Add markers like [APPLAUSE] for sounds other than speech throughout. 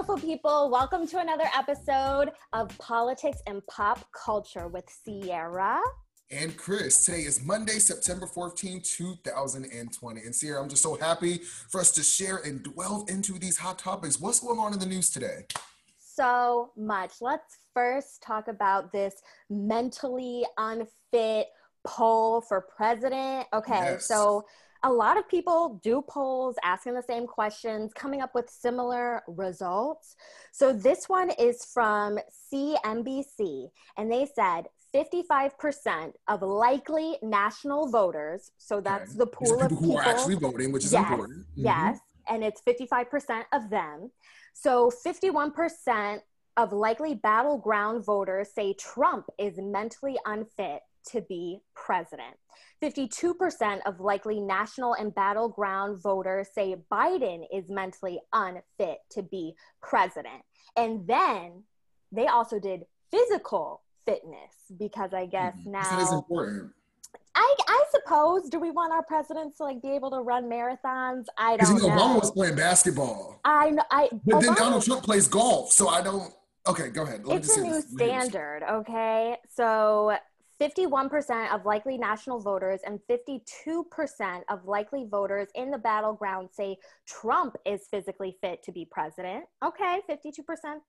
beautiful people. Welcome to another episode of Politics and Pop Culture with Sierra. And Chris, today is Monday, September 14, 2020. And Sierra, I'm just so happy for us to share and delve into these hot topics. What's going on in the news today? So much. Let's first talk about this mentally unfit poll for president. Okay, yes. so a lot of people do polls asking the same questions, coming up with similar results. So this one is from CNBC, and they said 55% of likely national voters, so that's okay. the pool of people who are actually voting, which is yes, important. Mm-hmm. Yes, and it's 55% of them. So 51% of likely battleground voters say Trump is mentally unfit to be president. 52% of likely national and battleground voters say Biden is mentally unfit to be president. And then they also did physical fitness because I guess mm-hmm. now that is important. I, I suppose. Do we want our presidents to like be able to run marathons? I don't know. Obama was playing basketball. I know. I but Obama, then Donald Trump plays golf, so I don't. Okay, go ahead. Let it's a new standard. Okay, so 51% of likely national voters and 52% of likely voters in the battleground say Trump is physically fit to be president. Okay, 52%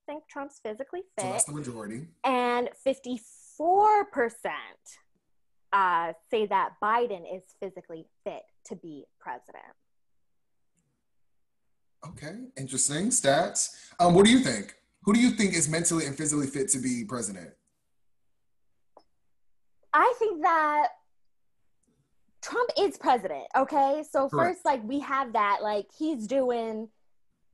think Trump's physically fit. So that's the majority. And 54% uh, say that Biden is physically fit to be president. Okay, interesting stats. Um, what do you think? Who do you think is mentally and physically fit to be president? I think that Trump is president. Okay. So, Correct. first, like, we have that, like, he's doing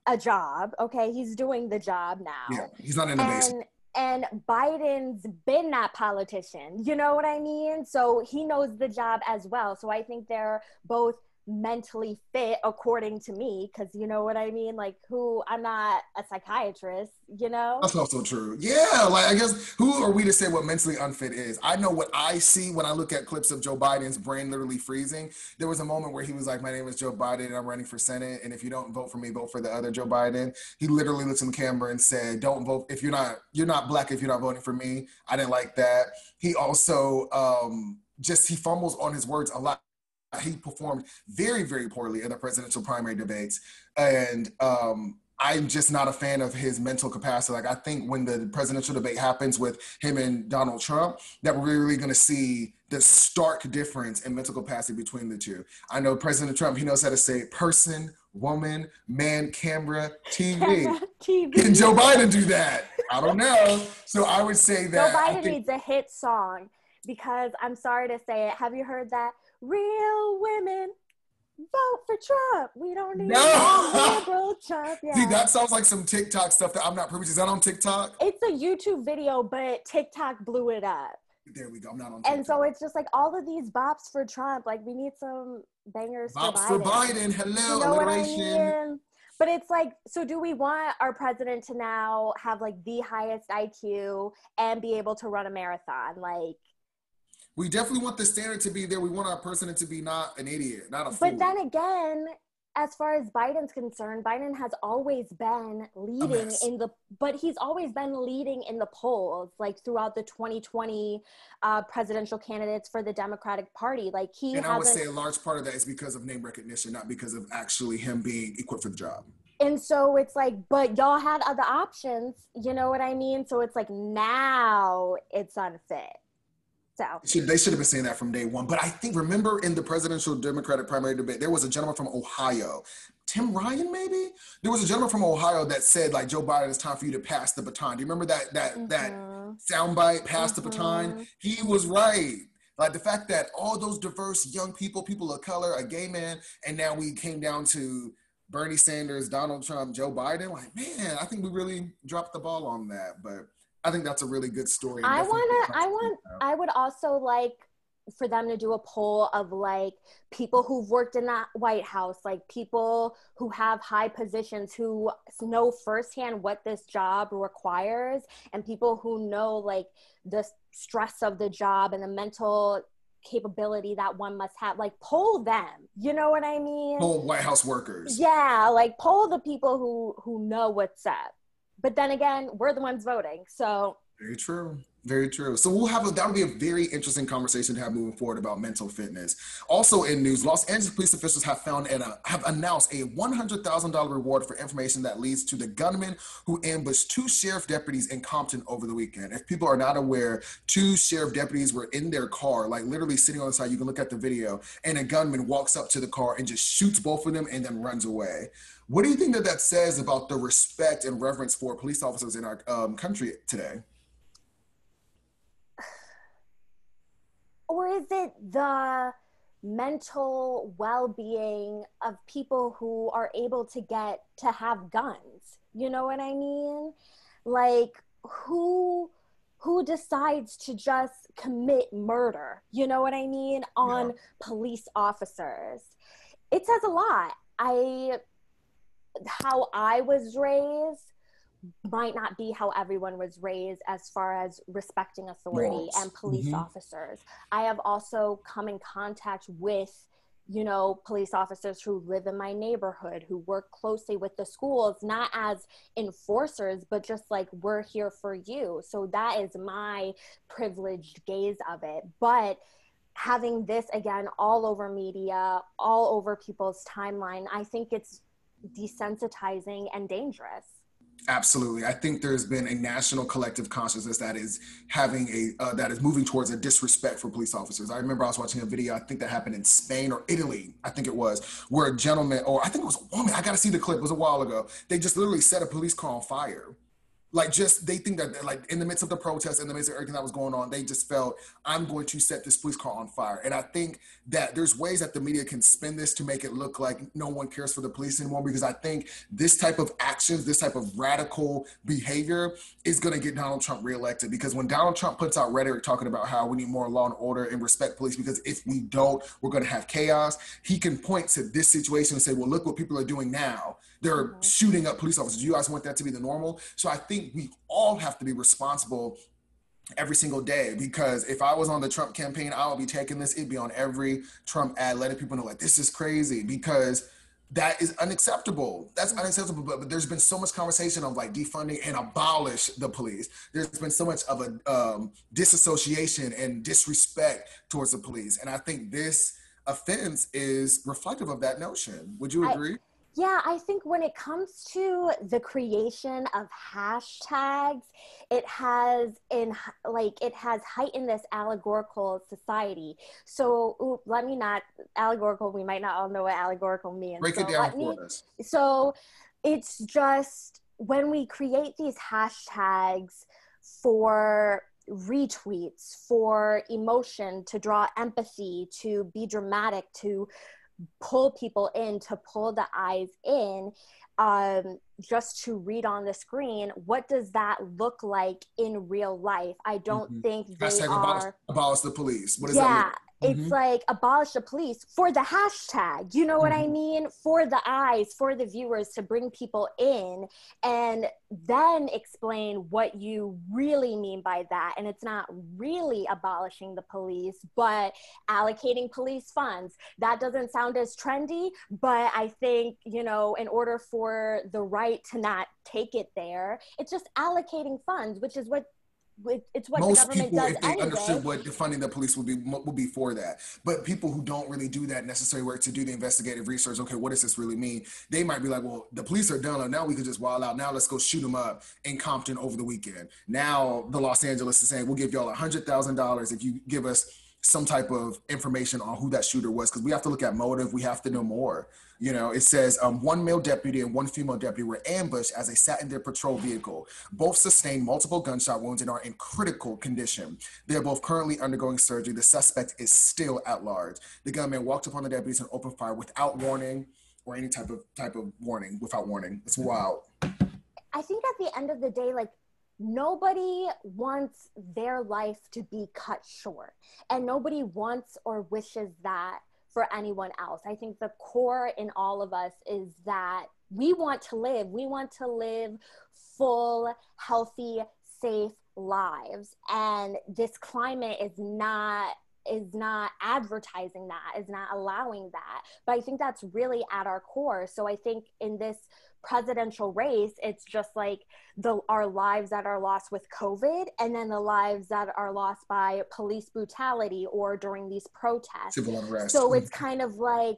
a job. Okay. He's doing the job now. Yeah. He's not in the basement. And Biden's been that politician. You know what I mean? So he knows the job as well. So I think they're both mentally fit according to me because you know what i mean? Like who i'm not a psychiatrist you know? That's also true. Yeah like i guess who are we to say what mentally unfit is? I know what i see when i look at clips of joe biden's brain literally freezing. There was a moment where he was like my name is joe biden and i'm running for senate and if you don't vote for me vote for the other joe biden. He literally looked in the camera and said don't vote if you're not you're not black if you're not voting for me. I didn't like that. He also um just he fumbles on his words a lot he performed very, very poorly in the presidential primary debates. And um, I'm just not a fan of his mental capacity. Like, I think when the presidential debate happens with him and Donald Trump, that we're really going to see the stark difference in mental capacity between the two. I know President Trump, he knows how to say person, woman, man, camera, TV. [LAUGHS] TV. Can Joe Biden do that? I don't know. So I would say that. Joe Biden think- needs a hit song because I'm sorry to say it. Have you heard that? Real women vote for Trump. We don't need no. [LAUGHS] liberal Trump. Yeah. See, that sounds like some TikTok stuff that I'm not privy to. Is that on TikTok? It's a YouTube video, but TikTok blew it up. There we go. I'm not on. TikTok. And so it's just like all of these bops for Trump. Like we need some bangers bops for Biden. For Biden. Hello, you know alliteration. I mean? But it's like, so do we want our president to now have like the highest IQ and be able to run a marathon? Like, we definitely want the standard to be there. We want our president to be not an idiot, not a fool. But then again, as far as Biden's concerned, Biden has always been leading in the, but he's always been leading in the polls, like throughout the 2020 uh, presidential candidates for the Democratic Party. Like he, and I would say a large part of that is because of name recognition, not because of actually him being equipped for the job. And so it's like, but y'all had other options, you know what I mean? So it's like now it's unfit. So should, they should have been saying that from day one. But I think remember in the presidential Democratic primary debate, there was a gentleman from Ohio, Tim Ryan, maybe. There was a gentleman from Ohio that said like Joe Biden, it's time for you to pass the baton. Do you remember that that mm-hmm. that soundbite, pass mm-hmm. the baton? Mm-hmm. He was right. Like the fact that all those diverse young people, people of color, a gay man, and now we came down to Bernie Sanders, Donald Trump, Joe Biden. Like, man, I think we really dropped the ball on that. But I think that's a really good story. I want to, I want, I would also like for them to do a poll of like people who've worked in that White House, like people who have high positions who know firsthand what this job requires, and people who know like the stress of the job and the mental capability that one must have like poll them you know what i mean? Poll white house workers. Yeah like poll the people who who know what's up but then again, we're the ones voting. So very true. Very true. So we'll have a, that'll be a very interesting conversation to have moving forward about mental fitness. Also in news, Los Angeles police officials have found and uh, have announced a $100,000 reward for information that leads to the gunman who ambushed two sheriff deputies in Compton over the weekend. If people are not aware, two sheriff deputies were in their car, like literally sitting on the side. You can look at the video, and a gunman walks up to the car and just shoots both of them and then runs away. What do you think that that says about the respect and reverence for police officers in our um, country today? or is it the mental well-being of people who are able to get to have guns? You know what i mean? Like who who decides to just commit murder? You know what i mean? On yeah. police officers. It says a lot. I how i was raised might not be how everyone was raised as far as respecting authority and police mm-hmm. officers. I have also come in contact with you know police officers who live in my neighborhood who work closely with the schools not as enforcers but just like we're here for you so that is my privileged gaze of it but having this again all over media all over people's timeline i think it's desensitizing and dangerous Absolutely. I think there's been a national collective consciousness that is having a, uh, that is moving towards a disrespect for police officers. I remember I was watching a video, I think that happened in Spain or Italy, I think it was, where a gentleman, or I think it was a woman, I got to see the clip, it was a while ago. They just literally set a police car on fire like just they think that like in the midst of the protest in the midst of everything that was going on they just felt i'm going to set this police car on fire. And i think that there's ways that the media can spin this to make it look like no one cares for the police anymore because i think this type of actions this type of radical behavior is going to get donald trump reelected. Because when donald trump puts out rhetoric talking about how we need more law and order and respect police because if we don't we're going to have chaos he can point to this situation and say well look what people are doing now they're mm-hmm. shooting up police officers. Do you guys want that to be the normal? So I think we all have to be responsible every single day because if I was on the Trump campaign, I would be taking this. It'd be on every Trump ad, letting people know like this is crazy because that is unacceptable. That's mm-hmm. unacceptable. But, but, there's been so much conversation of like defunding and abolish the police. There's been so much of a um, disassociation and disrespect towards the police, and I think this offense is reflective of that notion. Would you agree? I, yeah, I think when it comes to the creation of hashtags, it has in like it has heightened this allegorical society. So ooh, let me not allegorical. We might not all know what allegorical means. Break so it down for me, us. So it's just when we create these hashtags for retweets for emotion to draw empathy to be dramatic to pull people in to pull the eyes in um, just to read on the screen what does that look like in real life? I don't mm-hmm. think they Hashtag are abolish, abolish the police. What is yeah, that it's mm-hmm. like abolish the police for the hashtag you know what mm-hmm. i mean for the eyes for the viewers to bring people in and then explain what you really mean by that and it's not really abolishing the police but allocating police funds that doesn't sound as trendy but i think you know in order for the right to not take it there it's just allocating funds which is what it's what most people, if they anyway. understood what defunding the police would be, would be for that. But people who don't really do that necessary work to do the investigative research, okay, what does this really mean? They might be like, well, the police are done. Now we can just wild out. Now let's go shoot them up in Compton over the weekend. Now the Los Angeles is saying we'll give y'all a hundred thousand dollars if you give us some type of information on who that shooter was because we have to look at motive. We have to know more. You know, it says um, one male deputy and one female deputy were ambushed as they sat in their patrol vehicle. Both sustained multiple gunshot wounds and are in critical condition. They are both currently undergoing surgery. The suspect is still at large. The gunman walked upon the deputies and opened fire without warning or any type of type of warning. Without warning, it's wild. I think at the end of the day, like nobody wants their life to be cut short and nobody wants or wishes that for anyone else. I think the core in all of us is that we want to live. We want to live full, healthy, safe lives. And this climate is not is not advertising that is not allowing that but i think that's really at our core so i think in this presidential race it's just like the our lives that are lost with covid and then the lives that are lost by police brutality or during these protests. Civil unrest. so it's mm-hmm. kind of like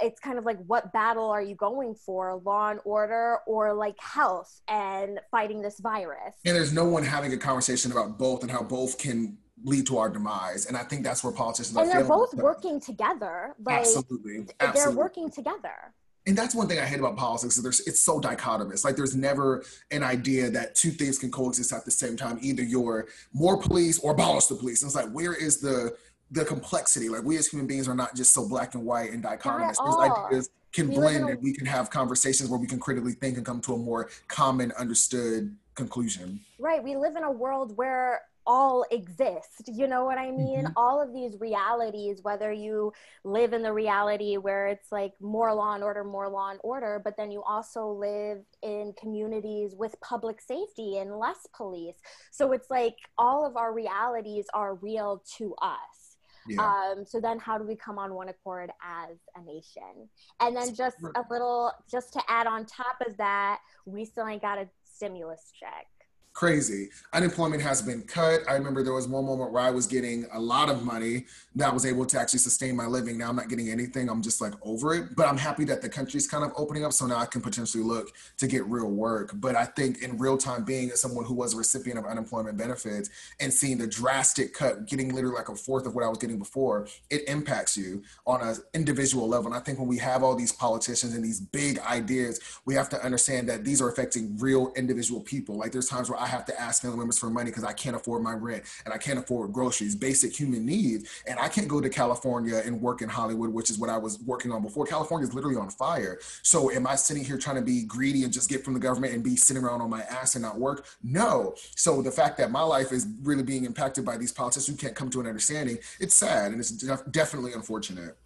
it's kind of like what battle are you going for? Law and order or like health and fighting this virus? And there's no one having a conversation about both and how both can lead to our demise. And i think that's where politicians and they're both working together like absolutely. absolutely. they're working together and that's one thing I hate about politics is there's it's so dichotomous. Like there's never an idea that two things can coexist at the same time. Either you're more police or abolish the police. And it's like where is the the complexity. Like we as human beings are not just so black and white and dichotomous. These ideas can we blend and we can have conversations where we can critically think and come to a more common understood conclusion. Right. We live in a world where all exist. You know what I mean? Mm-hmm. All of these realities, whether you live in the reality where it's like more law and order, more law and order, but then you also live in communities with public safety and less police. So it's like all of our realities are real to us. Yeah. Um, so then how do we come on one accord as a nation? And then just a little, just to add on top of that, we still ain't got a stimulus check crazy. Unemployment has been cut. I remember there was one moment where I was getting a lot of money that was able to actually sustain my living. Now I'm not getting anything. I'm just like over it. But I'm happy that the country's kind of opening up. So now I can potentially look to get real work. But I think in real time, being someone who was a recipient of unemployment benefits and seeing the drastic cut, getting literally like a fourth of what I was getting before, it impacts you on an individual level. And I think when we have all these politicians and these big ideas, we have to understand that these are affecting real individual people. Like there's times where I have to ask family members for money because I can't afford my rent and I can't afford groceries, basic human needs. And I can't go to California and work in Hollywood, which is what I was working on before. California is literally on fire. So am I sitting here trying to be greedy and just get from the government and be sitting around on my ass and not work? No. So the fact that my life is really being impacted by these politicians who can't come to an understanding, it's sad and it's def- definitely unfortunate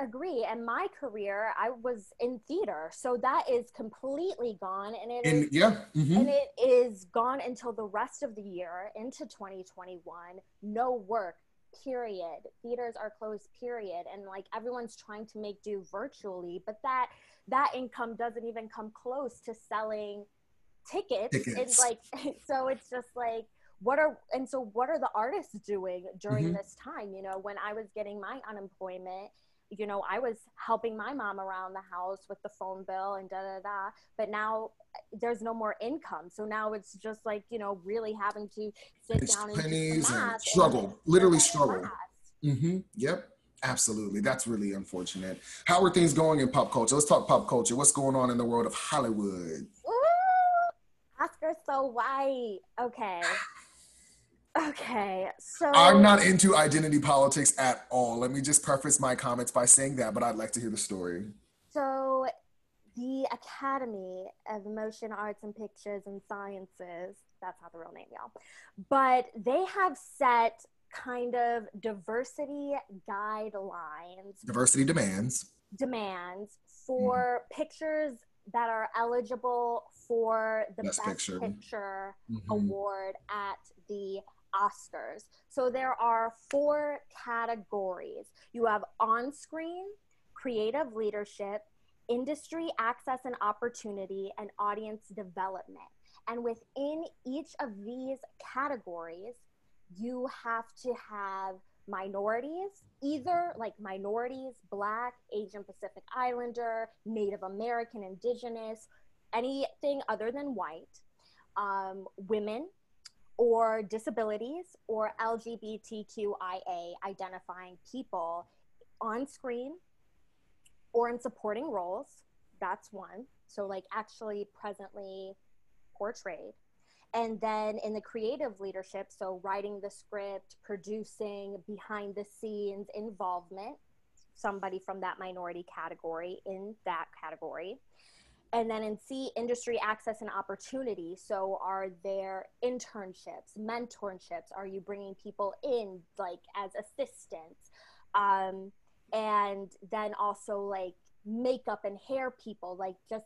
agree and my career i was in theater so that is completely gone and it and, is, yeah mm-hmm. and it is gone until the rest of the year into 2021 no work period theaters are closed period and like everyone's trying to make do virtually but that that income doesn't even come close to selling tickets, tickets. and like [LAUGHS] so it's just like what are and so what are the artists doing during mm-hmm. this time you know when i was getting my unemployment you know, I was helping my mom around the house with the phone bill and da da da. But now there's no more income, so now it's just like you know, really having to sit it's down pennies and, and struggle, and literally struggle. Mm-hmm. Yep. Absolutely. That's really unfortunate. How are things going in pop culture? Let's talk pop culture. What's going on in the world of Hollywood? Ooh, Oscar so white. Okay. Okay, so I'm not into identity politics at all. Let me just preface my comments by saying that, but I'd like to hear the story. So, the Academy of Motion Arts and Pictures and Sciences, that's not the real name, y'all, but they have set kind of diversity guidelines, diversity demands, demands for mm. pictures that are eligible for the Best, Best Picture, picture mm-hmm. award at the Oscars. So there are four categories you have on screen, creative leadership, industry access and opportunity, and audience development. And within each of these categories, you have to have minorities, either like minorities, Black, Asian Pacific Islander, Native American, Indigenous, anything other than white, um, women, or disabilities or LGBTQIA identifying people on screen or in supporting roles. That's one. So, like, actually presently portrayed. And then in the creative leadership, so writing the script, producing, behind the scenes involvement, somebody from that minority category in that category and then in C, industry access and opportunity. So, are there internships, mentorships? Are you bringing people in like as assistants? Um, and then also like makeup and hair people, like just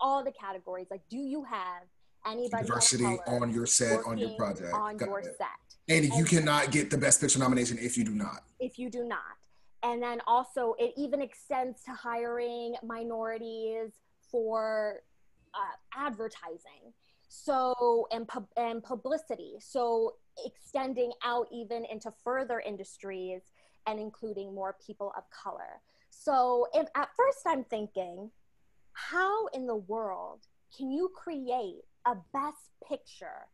all the categories. Like, do you have anybody diversity on your set on your project on Got your it. set? And, and you cannot get the best picture nomination if you do not. If you do not and then also it even extends to hiring minorities for uh, advertising. So and pub and publicity. So extending out even into further industries and including more people of color. So if at first i'm thinking how in the world can you create a best picture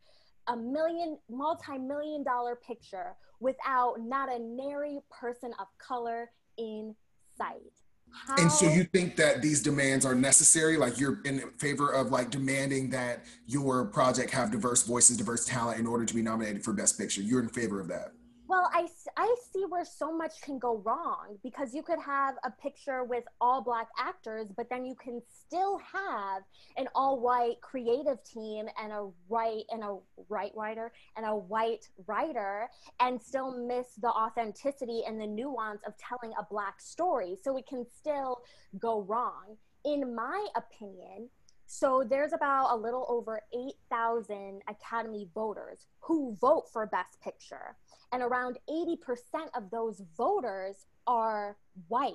a million multi-million dollar picture without not a nary person of color in sight how? And so you think that these demands are necessary? Like you're in favor of like demanding that your project have diverse voices, diverse talent in order to be nominated for Best Picture. You're in favor of that. Well, I, I see where so much can go wrong because you could have a picture with all black actors, but then you can still have an all white creative team and a right and a right writer and a white writer and still miss the authenticity and the nuance of telling a black story. So it can still go wrong. In my opinion, so there's about a little over 8,000 Academy voters who vote for Best Picture. And around 80% of those voters are white.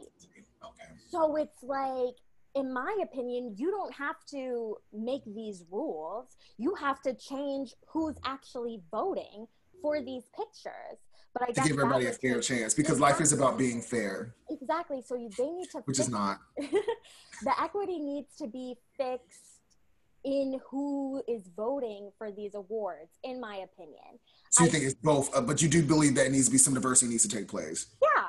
Okay. So it's like, in my opinion, you don't have to make these rules. You have to change who's actually voting for these pictures. But I to give everybody a fair chance because exactly. life is about being fair. Exactly. So you, they need to, which is not. [LAUGHS] the equity needs to be fixed in who is voting for these awards, in my opinion. So you I, think it's both, uh, but you do believe that needs to be some diversity needs to take place. Yeah,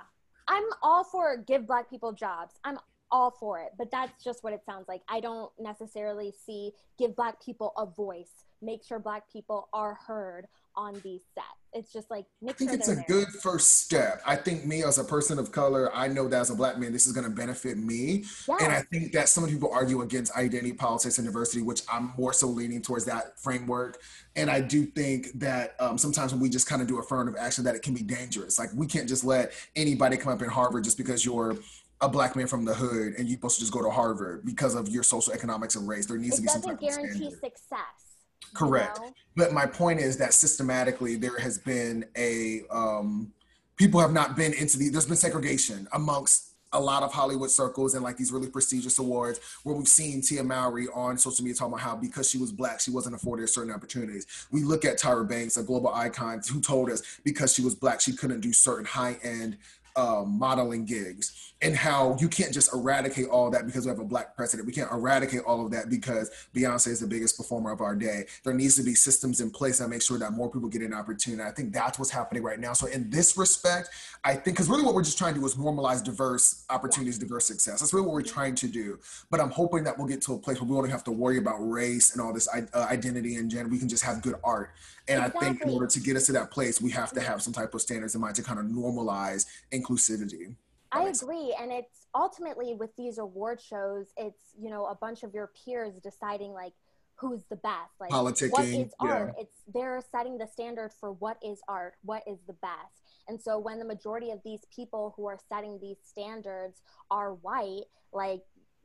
I'm all for give Black people jobs. I'm all for it, but that's just what it sounds like. I don't necessarily see give Black people a voice, make sure Black people are heard on these sets. It's just like I think sure it's a there. good first step. I think me as a person of color, I know that as a black man, this is going to benefit me. Yes. And I think that some people argue against identity politics and diversity, which I'm more so leaning towards that framework. And I do think that um, sometimes when we just kind of do affirmative action, that it can be dangerous. Like we can't just let anybody come up in Harvard just because you're a black man from the hood and you're supposed to just go to Harvard because of your social economics and race. There needs it to be some type of guarantee success. Correct. You know? But my point is that systematically there has been a um, people have not been into the there's been segregation amongst a lot of Hollywood circles and like these really prestigious awards where we've seen Tia Mowry on social media talking about how because she was black, she wasn't afforded certain opportunities. We look at Tyra Banks, a global icon, who told us because she was black, she couldn't do certain high end um, modeling gigs and how you can't just eradicate all that because we have a black president. We can't eradicate all of that because Beyonce is the biggest performer of our day. There needs to be systems in place that make sure that more people get an opportunity. I think that's what's happening right now. So in this respect, I think because really what we're just trying to do is normalize diverse opportunities, diverse success. That's really what we're trying to do. But I'm hoping that we'll get to a place where we don't have to worry about race and all this uh, identity and gender. We can just have good art. And exactly. I think in order to get us to that place, we have to have some type of standards in mind to kind of normalize inclusivity. I agree. And it's ultimately with these award shows, it's, you know, a bunch of your peers deciding like who's the best. Like Politicking, what is art? Yeah. It's they're setting the standard for what is art, what is the best. And so when the majority of these people who are setting these standards are white, like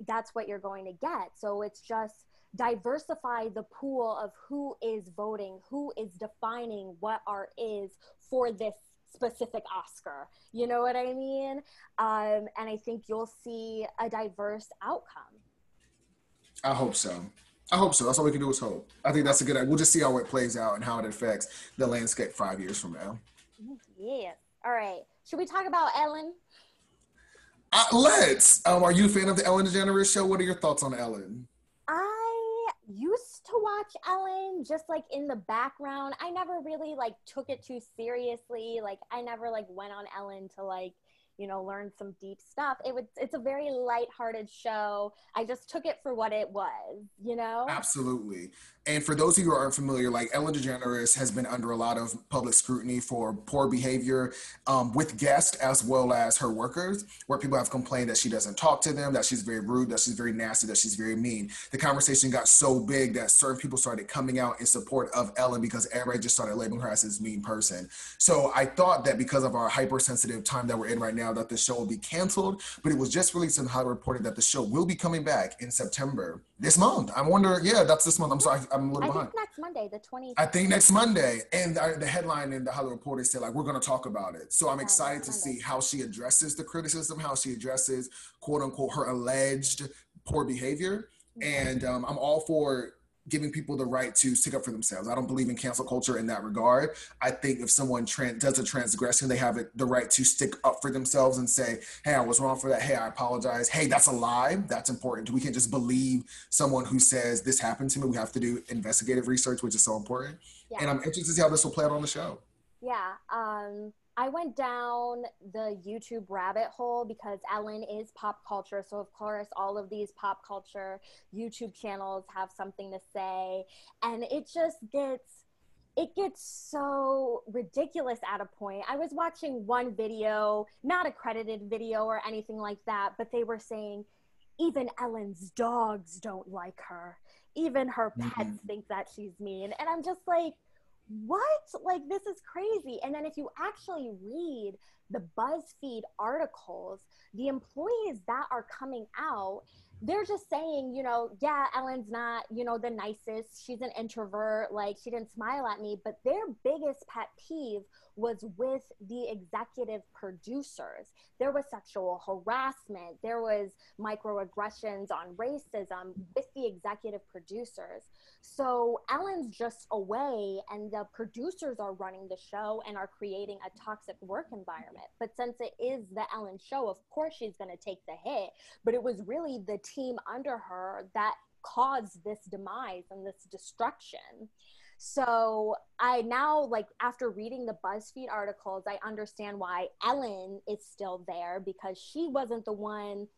that's what you're going to get. So it's just diversify the pool of who is voting, who is defining what art is for this specific Oscar. You know what I mean? Um, and I think you'll see a diverse outcome. I hope so. I hope so. That's all we can do is hope. I think that's a good. We'll just see how it plays out and how it affects the landscape five years from now. Yeah. All right. Should we talk about Ellen? Uh, let's. Um, are you a fan of the Ellen DeGeneres show? What are your thoughts on Ellen? Used to watch Ellen just like in the background. I never really like took it too seriously. Like I never like went on Ellen to like you know, learn some deep stuff. It was it's a very light-hearted show. I just took it for what it was, you know? Absolutely. And for those of you who aren't familiar, like Ellen DeGeneres has been under a lot of public scrutiny for poor behavior um, with guests as well as her workers, where people have complained that she doesn't talk to them, that she's very rude, that she's very nasty, that she's very mean. The conversation got so big that certain people started coming out in support of Ellen because everybody just started labeling her as this mean person. So I thought that because of our hypersensitive time that we're in right now, that the show will be canceled, but it was just released and highly reported that the show will be coming back in September this month. I wonder, yeah, that's this month. I'm sorry, I I'm a little I behind. think next Monday, the 20th. I think next Monday, and the, the headline in the Hollywood Reporter said like we're going to talk about it. So I'm excited to next see how she addresses the criticism, how she addresses quote unquote her alleged poor behavior, Mm-hmm. and um, I'm all for giving people the right to stick up for themselves. I don't believe in cancel culture in that regard. I think if someone does a transgression, they have it, the right to stick up for themselves and say, "Hey, I was wrong for that. Hey, I apologize. Hey, that's a lie. That's important. We can't just believe someone who says this happened to me. We have to do investigative research, which is so important. Yeah. And I'm interested to see how this will play out on the show. Yeah. Um, I went down the YouTube rabbit hole because Ellen is pop culture. So, of course, all of these pop culture YouTube channels have something to say. And it just gets. It gets so ridiculous at a point. I was watching one video, not a credited video or anything like that, but they were saying even Ellen's dogs don't like her. Even her pets Mhm. think that she's mean. And I'm just like, what? Like, this is crazy. And then if you actually read the BuzzFeed articles, the employees that are coming out, they're just saying, you know, yeah, Ellen's not, you know, the nicest. She's an introvert. Like, she didn't smile at me. But their biggest pet peeve was with the executive producers. There was sexual harassment, there was microaggressions on racism with the executive producers. So Ellen's just away, and the producers are running the show and are creating a toxic work environment. But since it is the Ellen show, of course she's going to take the hit. But it was really the team under her that caused this demise and this destruction. So I now like after reading the BuzzFeed articles, I understand why Ellen is still there because she wasn't the one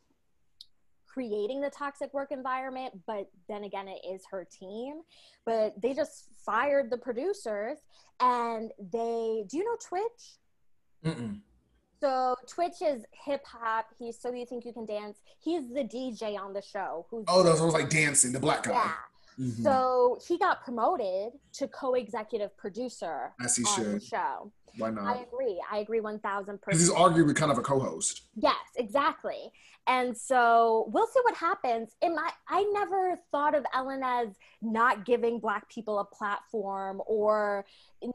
creating the toxic work environment, but then again it is her team. But they just fired the producers and they do you know Twitch? Mm-mm. So Twitch is hip hop. He's so you think you can dance. He's the DJ on the show. Who's Oh, those was like dancing, the black guy. yeah. Mhm. So he got promoted to co-executive producer As he on the show. Why not? I agree. I agree 1000%. Because he's arguably kind of a co-host. Yes, exactly. And so we'll see what happens. In my, I never thought of Ellen as not giving Black people a platform or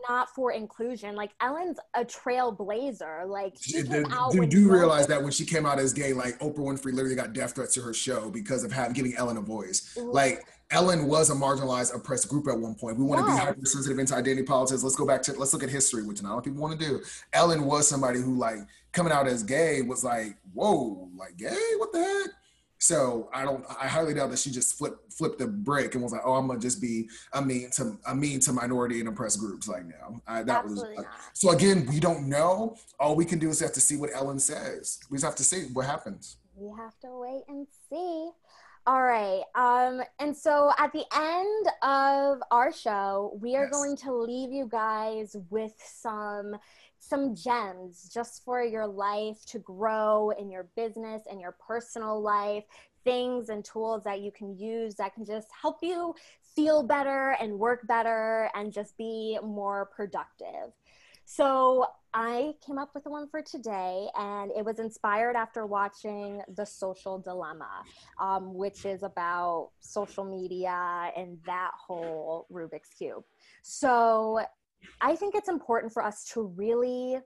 not for inclusion. Like Ellen's a trailblazer. Like she came they- out. you do realize that when she came out as gay, like Oprah Winfrey literally got death threats to her show because of having giving Ellen a voice. Like Ellen was a marginalized, oppressed group at one point. We want to be hypersensitive into identity politics. Let's go back to let's look at history, which not a lot of people want to do. Ellen was somebody who like coming out as gay was like, whoa, like gay? What the heck? So I don't. I highly doubt that she just flipped flipped the brick and was like, "Oh, I'm gonna just be a mean to a mean to minority and oppressed groups." Like now, I, that Absolutely was. not. So again, we don't know. All we can do is have to see what Ellen says. We just have to see what happens. we have to wait and see. All right. Um, and so at the end of our show, we are Yes. going to leave you guys with some some gems just for your life to grow in your business and your personal life, things and tools that you can use that can just help you feel better and work better and just be more productive. So I came up with the one for today, and it was inspired after watching The Social Dilemma, um, which is about social media and that whole Rubik's Cube. So I think it's important for us to really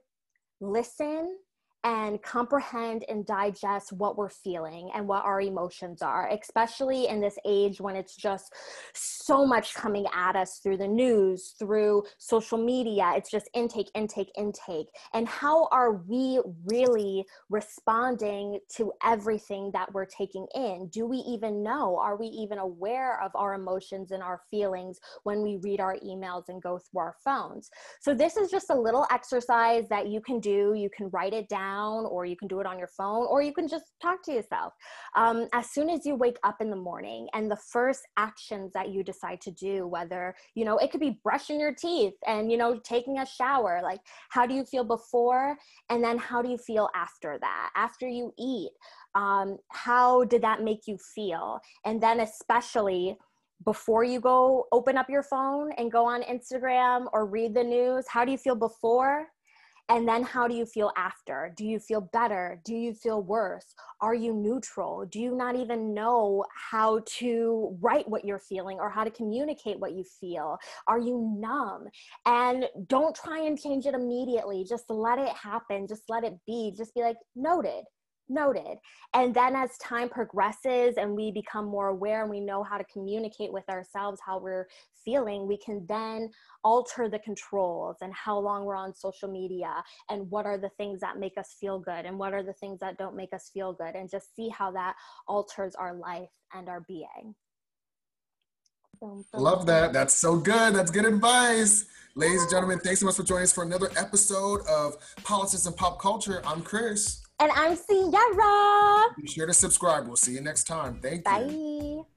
listen and comprehend and digest what we're feeling and what our emotions are, especially in this age when it's just so much coming at us through the news, through social media. It's just intake, intake, intake. And how are we really responding to everything that we're taking in? Do we even know? Are we even aware of our emotions and our feelings when we read our emails and go through our phones? So, this is just a little exercise that you can do. You can write it down, or you can do it on your phone, or you can just talk to yourself. Um, as soon as you wake up in the morning, and the first actions that you decide to do, whether, you know, it could be brushing your teeth and, you know, taking a shower, like, how do you feel before? And then how do you feel after that? After you eat, um, how did that make you feel? And then, especially, before you go open up your phone and go on Instagram or read the news? How do you feel before? And then how do you feel after? Do you feel better? Do you feel worse? Are you neutral? Do you not even know how to write what you're feeling or how to communicate what you feel? Are you numb? And don't try and change it immediately. Just let it happen. Just let it be. Just be like, noted noted. And then as time progresses and we become more aware and we know how to communicate with ourselves how we're feeling, we can then alter the controls and how long we're on social media and what are the things that make us feel good and what are the things that don't make us feel good and just see how that alters our life and our being. Love that. That's so good. That's good advice. Ladies and gentlemen, thanks so much for joining us for another episode of Politics and Pop Culture. I'm Chris. And I'm Sierra. Be sure to subscribe. We'll see you next time. Thank you. Bye.